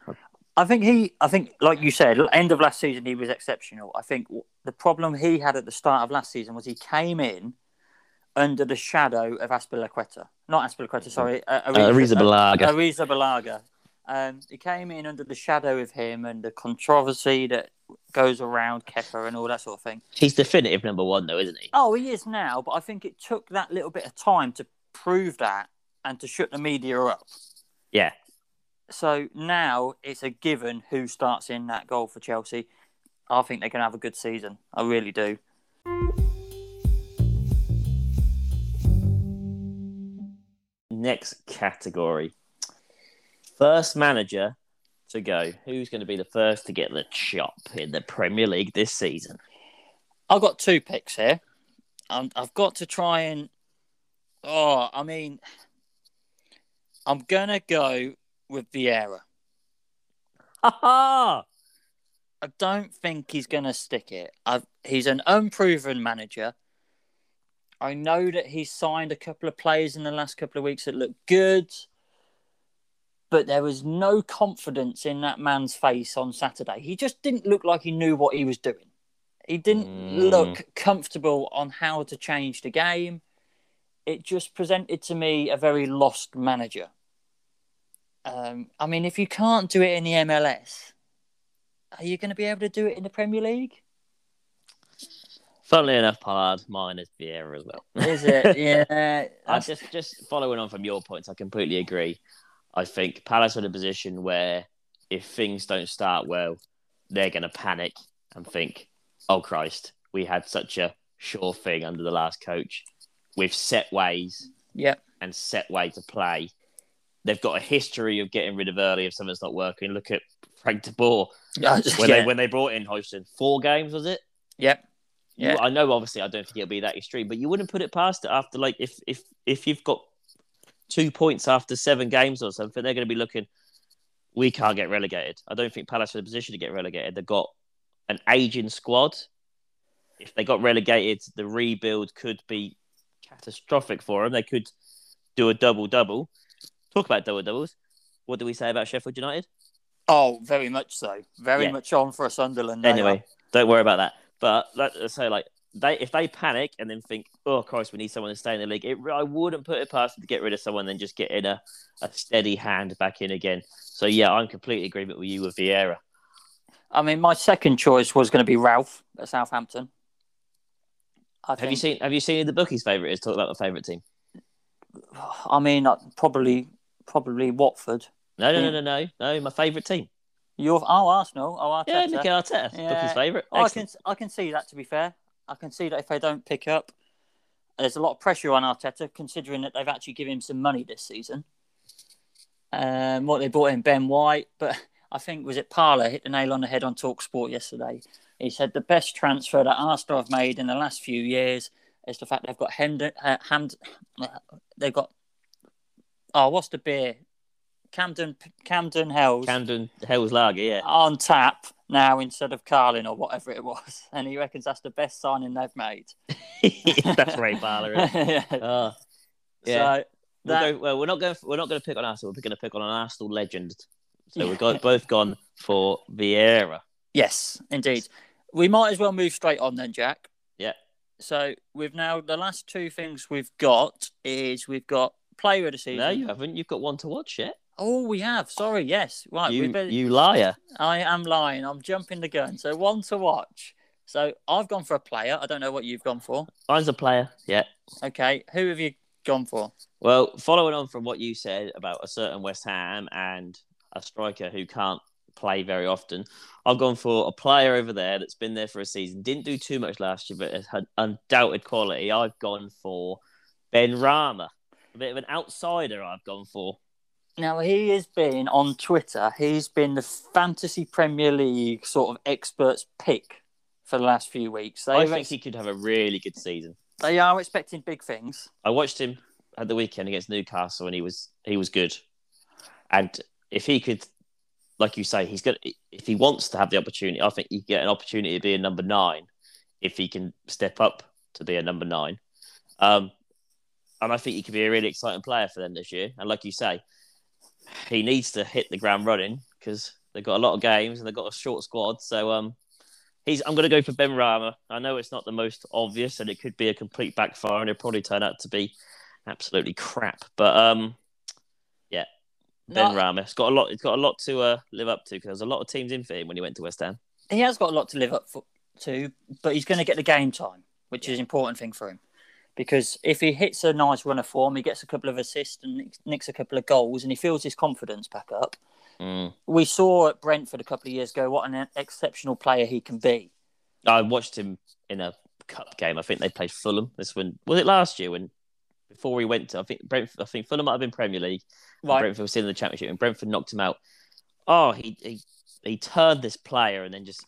I think he, I think, like you said, end of last season he was exceptional. I think the problem he had at the start of last season was he came in under the shadow of Azpilicueta, not Azpilicueta, sorry, uh, Arrizabalaga. Arrizabalaga. Um, he came in under the shadow of him and the controversy that goes around Kepa and all that sort of thing. He's definitive number one, though, isn't he? Oh, he is now, but I think it took that little bit of time to prove that and to shut the media up. Yeah, so now it's a given who starts in that goal for Chelsea. I think they can have a good season. I really do. Next category. First manager to go. Who's going to be the first to get the chop in the Premier League this season? I've got two picks here. Um, i have got to try and. Oh, I mean, I'm going to go with Vieira. I don't think he's going to stick it. I've, he's an unproven manager. I know that he's signed a couple of players in the last couple of weeks that looked good, but there was no confidence in that man's face on Saturday. He just didn't look like he knew what he was doing. He didn't mm. look comfortable on how to change the game. It just presented to me a very lost manager. Um, I mean, if you can't do it in the MLS, are you going to be able to do it in the Premier League? Funnily enough, Pollard, mine is Vieira as well. Is it? Yeah. I just just following on from your points, I completely agree. I think Palace are in a position where if things don't start well, they're going to panic and think, "Oh Christ, we had such a sure thing under the last coach with set ways, yeah, and set way to play." They've got a history of getting rid of early if something's not working. Look at Frank de Boer when yeah. they when they brought in Hodgson. Four games was it? Yep. Yeah. I know obviously I don't think it'll be that extreme, but you wouldn't put it past it after like if if if you've got two points after seven games or something, they're going to be looking. We can't get relegated. I don't think Palace are in a position to get relegated. They've got an aging squad. If they got relegated, the rebuild could be catastrophic for them. They could do a double double. Talk about double doubles. What do we say about Sheffield United? Oh, very much so. Very Yeah. much on for a Sunderland. Anyway, don't worry about that. But let's say like they if they panic and then think, oh Christ, we need someone to stay in the league. It, I wouldn't put it past them to get rid of someone and then just get in a, a steady hand back in again. So yeah, I'm completely agreement with you with Vieira. I mean, my second choice was going to be Ralph at Southampton. I Have you seen Have you seen who the bookies' favourite is? Talk about the favourite team. I mean, uh, probably, probably Watford. No, no, no, no, no, no. My favourite team. You're oh Arsenal. Oh Arteta. Yeah, Mikel Arteta, Yeah. bookies' favourite. Oh, I can I can see that. To be fair, I can see that if they don't pick up, there's a lot of pressure on Arteta, considering that they've actually given him some money this season. Um, what they brought in Ben White, but I think was it Parlour hit the nail on the head on Talk Sport yesterday. He said the best transfer that Arsenal have made in the last few years is the fact they've got Hemd, uh, Hamd, they've got oh what's the beer, Camden Camden Hells Camden Hell's Lager, yeah. on tap now instead of Carling or whatever it was, and he reckons that's the best signing they've made. That's Ray it? yeah. Oh, yeah. So We'll that, go, well, we're not going. We're not going to pick on Arsenal. We're going to pick on an Arsenal legend. So we've got both gone for Vieira. yes, indeed. We might as well move straight on then, Jack. Yeah. So we've now the last two things we've got is we've got player of the season. No, you haven't. You've got one to watch yet. Oh, we have. Sorry. Yes. Right. You, better... you liar. I am lying. I'm jumping the gun. So one to watch. So I've gone for a player. I don't know what you've gone for. Mine's a player. Yeah. Okay. Who have you gone for? Well, following on from what you said about a certain West Ham and a striker who can't play very often, I've gone for a player over there that's been there for a season. Didn't do too much last year, but has had undoubted quality. I've gone for Benrahma. A bit of an outsider. I've gone for. Now he has been on Twitter. He's been the fantasy Premier League sort of experts pick for the last few weeks. They I think he could have a really good season. they are expecting big things. I watched him at the weekend against Newcastle, and he was he was good. And if he could, like you say, he's got if he wants to have the opportunity, I think he get an opportunity to be a number nine if he can step up to be a number nine. Um, and I think he could be a really exciting player for them this year. And like you say, he needs to hit the ground running because they've got a lot of games and they've got a short squad. So um, he's I'm going to go for Benrahma. I know it's not the most obvious, and it could be a complete backfire, and it'll probably turn out to be absolutely crap. But um, yeah, Ben No, Rama. It's got a lot. It's got a lot to uh, live up to because there's a lot of teams in for him when he went to West Ham. he has got a lot to live up for, to, but he's going to get the game time, which is an important thing for him. Because if he hits a nice run of form, he gets a couple of assists and nicks- a couple of goals, and he feels his confidence back up. Mm. We saw at Brentford a couple of years ago what an exceptional player he can be. I watched him in a cup game. I think they played Fulham. This one was it last year when before he went to I think Brentford. I think Fulham might have been Premier League. Right. Brentford was still in the Championship, and Brentford knocked him out. Oh, he he he turned this player, and then just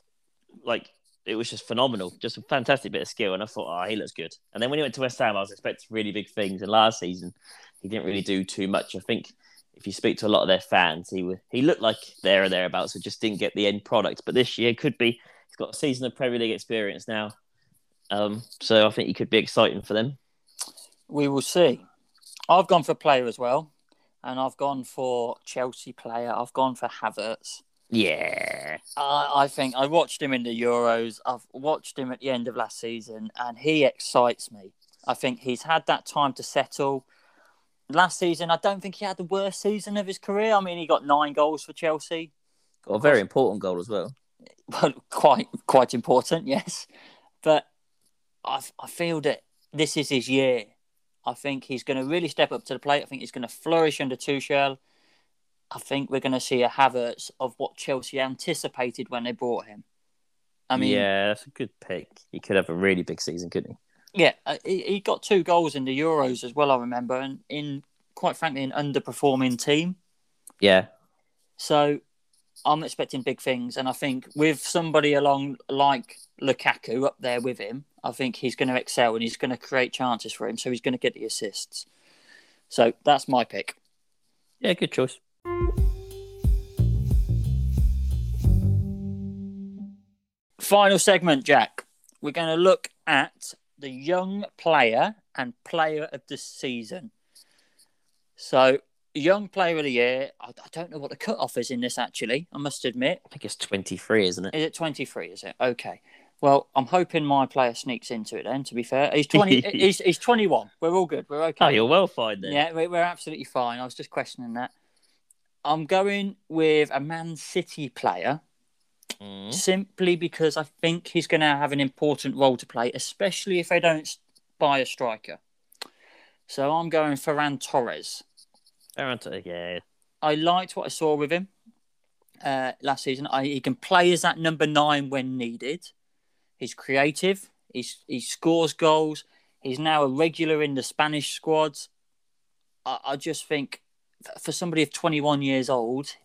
like it was just phenomenal, just a fantastic bit of skill. And I thought, oh, he looks good. And then when he went to West Ham, I was expecting really big things. And last season, he didn't really do too much. I think if you speak to a lot of their fans, he wa- he looked like there or thereabouts, but just didn't get the end product. But this year could be. He's got a season of Premier League experience now, um, so I think he could be exciting for them. We will see. I've gone for player as well, and I've gone for Chelsea player. I've gone for Havertz. Yeah, I, I think I watched him in the Euros. I've watched him at the end of last season, and he excites me. I think he's had that time to settle. Last season, I don't think he had the worst season of his career. I mean, he got nine goals for Chelsea. got a very important goal as well. Well, quite quite important, yes. But I, I feel that this is his year. I think he's going to really step up to the plate. I think he's going to flourish under Tuchel. I think we're going to see a Havertz of what Chelsea anticipated when they brought him. I mean, yeah, that's a good pick. He could have a really big season, couldn't he? yeah, uh, he, he got two goals in the Euros as well. I remember, and in quite frankly, an underperforming team. Yeah, So I'm expecting big things, and I think with somebody along like Lukaku up there with him, I think he's going to excel and he's going to create chances for him. So he's going to get the assists. So that's my pick. yeah, good choice. Final segment, Jack. We're going to look at the young player and player of the season. So, young player of the year. I, I don't know what the cut-off is in this. Actually, I must admit. I think it's 23, isn't it? Is it 23? Is it okay? Well, I'm hoping my player sneaks into it. Then, to be fair, he's 20. he's, he's 21. We're all good. We're okay. Oh, you're well fine then. Yeah, we're, we're absolutely fine. I was just questioning that. I'm going with a Man City player Mm. simply because I think he's going to have an important role to play, especially if they don't buy a striker. So I'm going Ferran Torres. Guarantee- Yeah. I liked what I saw with him uh, last season. I, he can play as that number nine when needed. He's creative. He's, he scores goals. He's now a regular in the Spanish squads. I, I just think for somebody of 21 years old,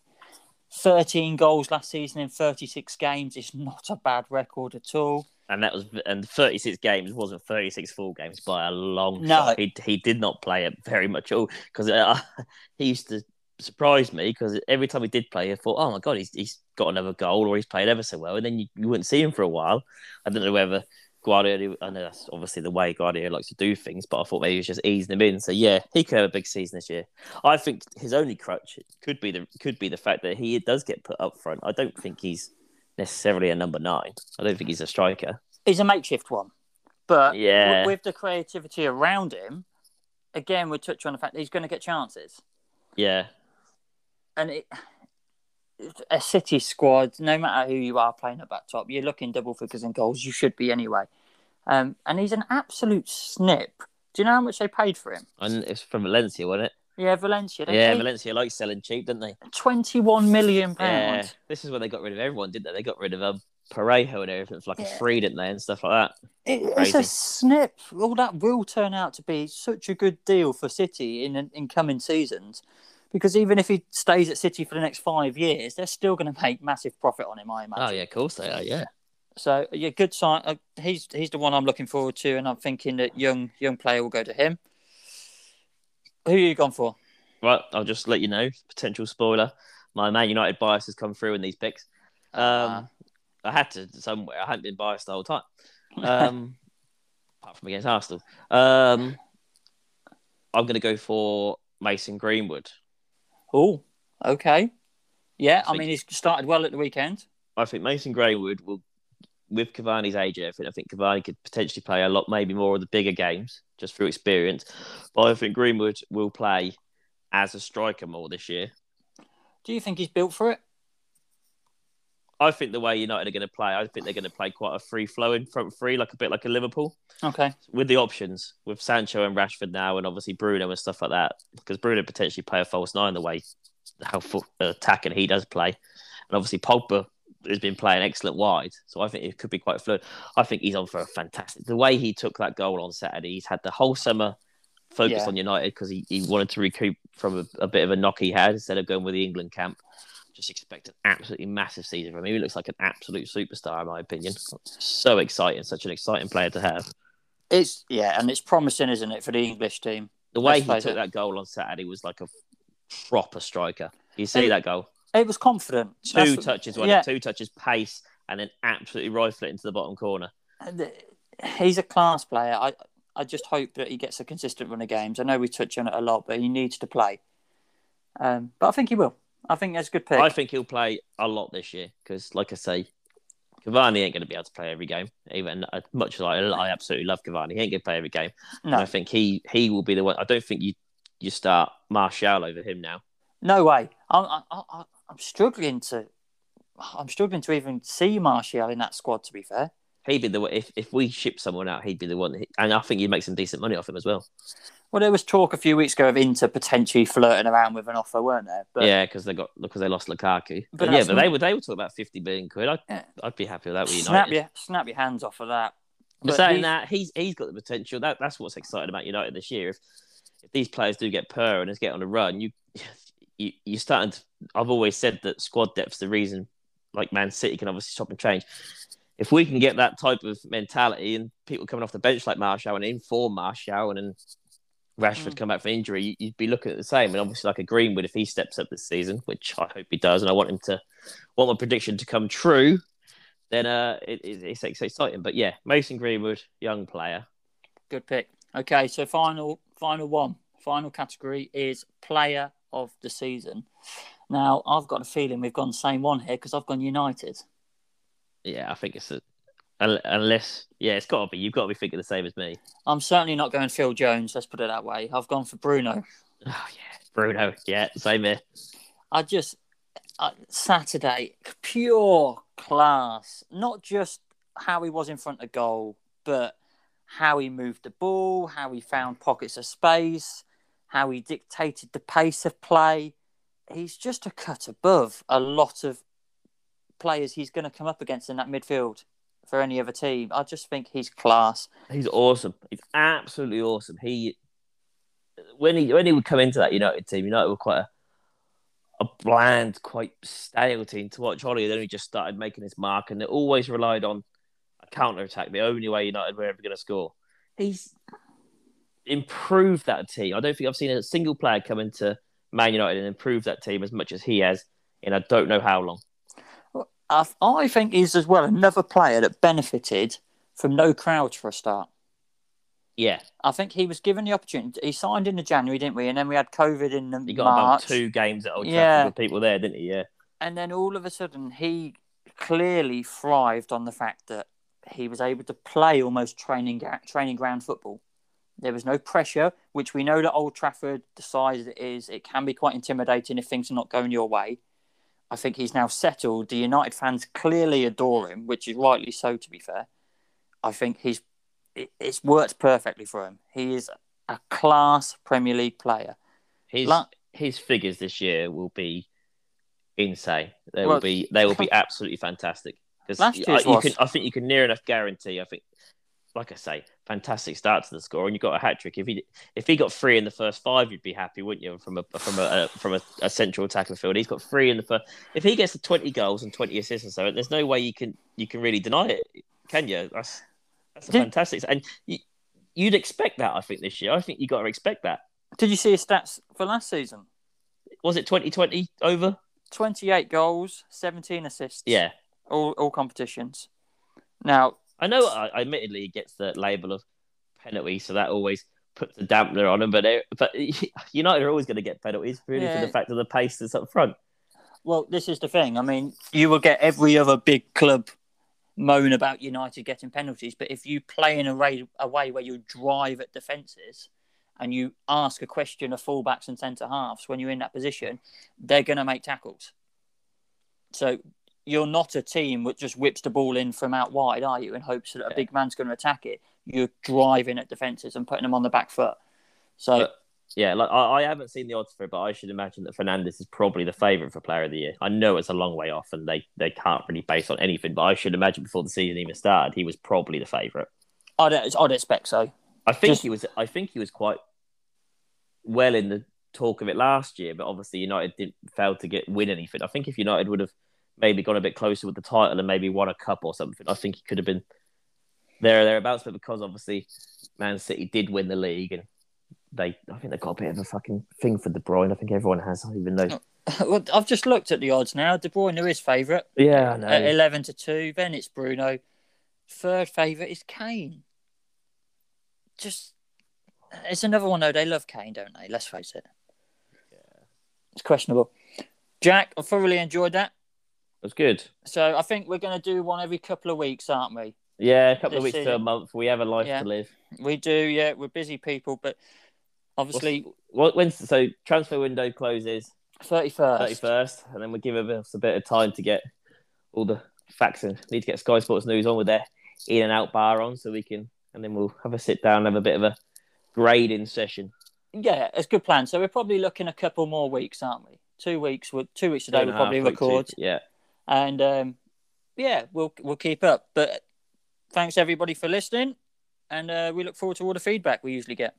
13 goals last season in 36 games is not a bad record at all. And that was and 36 games wasn't 36 full games by a long No. shot. He he did not play it very much at all because uh, he used to surprise me because every time he did play, I thought, oh my god, he's he's got another goal or he's played ever so well, and then you, you wouldn't see him for a while. I don't know whether Guardiola. I know that's obviously the way Guardiola likes to do things, but I thought maybe he was just easing him in. So yeah, he could have a big season this year. I think his only crutch could be the could be the fact that he does get put up front. I don't think he's necessarily a number nine. I don't think he's a striker. He's a makeshift one. But Yeah. with, with the creativity around him, again, we touch on the fact that he's going to get chances. Yeah, And it, a City squad, no matter who you are playing at back top, you're looking double figures in goals. You should be anyway. Um, and he's an absolute snip. Do you know how much they paid for him? and it's from Valencia, wasn't it? Yeah, Valencia. They yeah, Valencia like selling cheap, didn't they? 21 million pounds. Yeah, this is when they got rid of everyone, didn't they? They got rid of um, Parejo and everything for like a Yeah. free, didn't they, and stuff like that. It, it's a snip. All that will turn out to be such a good deal for City in in coming seasons, because even if he stays at City for the next five years, they're still going to make massive profit on him. I imagine. Oh yeah, of course they are. Yeah, So yeah, good sign. Uh, he's he's the one I'm looking forward to, and I'm thinking that young young player will go to him. Who are you gone for? right. I'll just let you know. Potential spoiler: my Man United bias has come through in these picks. Um, Uh, I had to somewhere. I hadn't been biased the whole time. Um, apart from against Arsenal. Um, I'm going to go for Mason Greenwood. Oh, okay. Yeah, I think- mean he's started well at the weekend. I think Mason Greenwood will, with Cavani's age and everything, I think Cavani could potentially play a lot, maybe more of the bigger games just through experience. But I think Greenwood will play as a striker more this year. Do you think he's built for it? I think the way United are going to play, I think they're going to play quite a free flowing front three, like a bit like a Liverpool, Okay. with the options with Sancho and Rashford now, and obviously Bruno and stuff like that. Because Bruno potentially play a false nine the way how fo- uh, attacking he does play, and obviously Pogba has been playing excellent wide, so I think it could be quite fluid. I think he's on for a fantastic. The way he took that goal on Saturday, he's had the whole summer focused Yeah. on United because he, he wanted to recoup from a, a bit of a knock he had instead of going with the England camp. Just expect an absolutely massive season from him. He looks like an absolute superstar, in my opinion. So exciting, such an exciting player to have. It's yeah, and it's promising, isn't it, for the English team? The way Let's he took it. that goal on Saturday was like a proper striker. You see Hey, that goal? It was confident. Two That's- touches, one, yeah. two touches, pace, and then absolutely rifle it into the bottom corner. He's a class player. I I just hope that he gets a consistent run of games. I know we touch on it a lot, but he needs to play. Um, but I think he will. I think that's a good pick. I think he'll play a lot this year because, like I say, Cavani ain't going to be able to play every game. Even as much as I, I absolutely love Cavani, he ain't going to play every game. And I think he he will be the one. I don't think you you start Martial over him now. no way. I'm I, I, I'm struggling to. I'm struggling to even see Martial in that squad. To be fair, He'd be the one. If, if we ship someone out, he'd be the one. And I think you'd make some decent money off him as well. Well, there was talk a few weeks ago of Inter potentially flirting around with an offer, weren't there? But yeah, because they got because they lost Lukaku. But But yeah, but they were they were talking about fifty million quid. I'd, Yeah. I'd be happy with that. With United. snap your snap your hands off of that. But But saying he's- that, he's he's got the potential. That that's what's exciting about United this year. If if these players do get per and just get on a run, you you you're starting to. I've always said that squad depth's the reason. Like Man City can obviously stop and change. If we can get that type of mentality and people coming off the bench like Martial and inform Martial and then Rashford Mm. come back from injury, you- you'd be looking at the same. And obviously, like a Greenwood, if he steps up this season, which I hope he does, and I want him to want my prediction to come true, then uh, it, it, it's, it's exciting. But yeah, Mason Greenwood, young player. Good pick. Okay, so final final one. Final category is player of the season. Now, I've got a feeling we've gone the same one here because I've gone United. Yeah, I think it's a, unless yeah, it's got to be. You've got to be thinking the same as me. I'm certainly not going Phil Jones. Let's put it that way. I've gone for Bruno. Oh yeah, Bruno. Yeah, same here. I just uh, Saturday pure class. Not just how he was in front of goal, but how he moved the ball, how he found pockets of space, how he dictated the pace of play. He's just a cut above a lot of players he's going to come up against in that midfield for any other team. I just think he's class. He's awesome. He's absolutely awesome. He when he when he would come into that United team, United were quite a, a bland, quite stale team to watch. Ollie then he just started making his mark, and they always relied on a counter attack. The only way United were ever going to score. He's improved that team. I don't think I've seen a single player come into Man United and improve that team as much as he has in I don't know how long. I think he's as well another player that benefited from no crowds for a start. Yeah, I think he was given the opportunity. He signed in the January, didn't we? And then we had COVID in the he got March. about two games at Old Trafford Yeah. with people there, didn't he? Yeah, And then all of a sudden, he clearly thrived on the fact that he was able to play almost training training ground football. There was no pressure, which we know that Old Trafford, the size it is, it can be quite intimidating if things are not going your way. I think he's now settled. The United fans clearly adore him, which is rightly so, to be fair. I think he's it, it's worked perfectly for him. He is a class Premier League player. his La- his figures this year will be insane. They Well, will be they will be absolutely fantastic. Because I, you was. can, I think you can near enough guarantee. I think, like I say, fantastic start to the score, and you got a hat trick. If he if he got three in the first five, you'd be happy, wouldn't you? From a from a, uh from a, a central attack field, he's got three in the first. If he gets to twenty goals and twenty assists or so, there's no way you can you can really deny it, can you? That's that's a Did- fantastic, and you, you'd expect that. I think this year, I think you got to expect that. Did you see his stats for last season? Was it 2020 over? 28 goals, 17 assists. Yeah, All, all competitions. Now, I know. I, admittedly, he gets the label of penalty, so that always puts a dampener on him. But but United are always going to get penalties, really, for the fact of the pace that's up front. well, this is the thing. I mean, you will get every other big club moan about United getting penalties, but if you play in a way, a way where you drive at defences and you ask a question of fullbacks and centre halves when you're in that position, they're going to make tackles. So you're not a team that just whips the ball in from out wide, are you, in hopes that a Yeah. big man's going to attack it? You're driving at defences and putting them on the back foot. So But- Yeah, like I, I haven't seen the odds for it, but I should imagine that Fernandes is probably the favourite for Player of the Year. I know it's a long way off, and they, they can't really base on anything. But I should imagine before the season even started, he was probably the favourite. I'd, I'd expect so. I think Just- he was. I think he was quite well in the talk of it last year, but obviously United didn't fail to get win anything. I think if United would have maybe gone a bit closer with the title and maybe won a cup or something, I think he could have been there or thereabouts. But because obviously Man City did win the league and they, I think they got a bit of a fucking thing for De Bruyne. I think everyone has, even though. well, I've just looked at the odds now. De Bruyne is favourite Yeah, I know. at eleven to two. Then it's Bruno. Third favourite is Kane. Just it's another one though. They love Kane, don't they? Let's face it. Yeah. It's questionable. Jack, I thoroughly enjoyed that. Was good. So I think we're going to do one every couple of weeks, aren't we? Yeah, a couple of This weeks to a month. We have a life Yeah. to live. We do, yeah. We're busy people, but obviously What when's so transfer window closes? thirty first. thirty first, and then we give us a bit of time to get all the facts and need to get Sky Sports News on with their in and out bar on, so we can, and then we'll have a sit down, have a bit of a grading session. Yeah, it's a good plan. So we're probably looking a couple more weeks, aren't we? Two weeks. Two weeks today. Two and We'll probably record. Yeah, and um, yeah, we'll we'll keep up. But thanks everybody for listening, and uh, we look forward to all the feedback we usually get.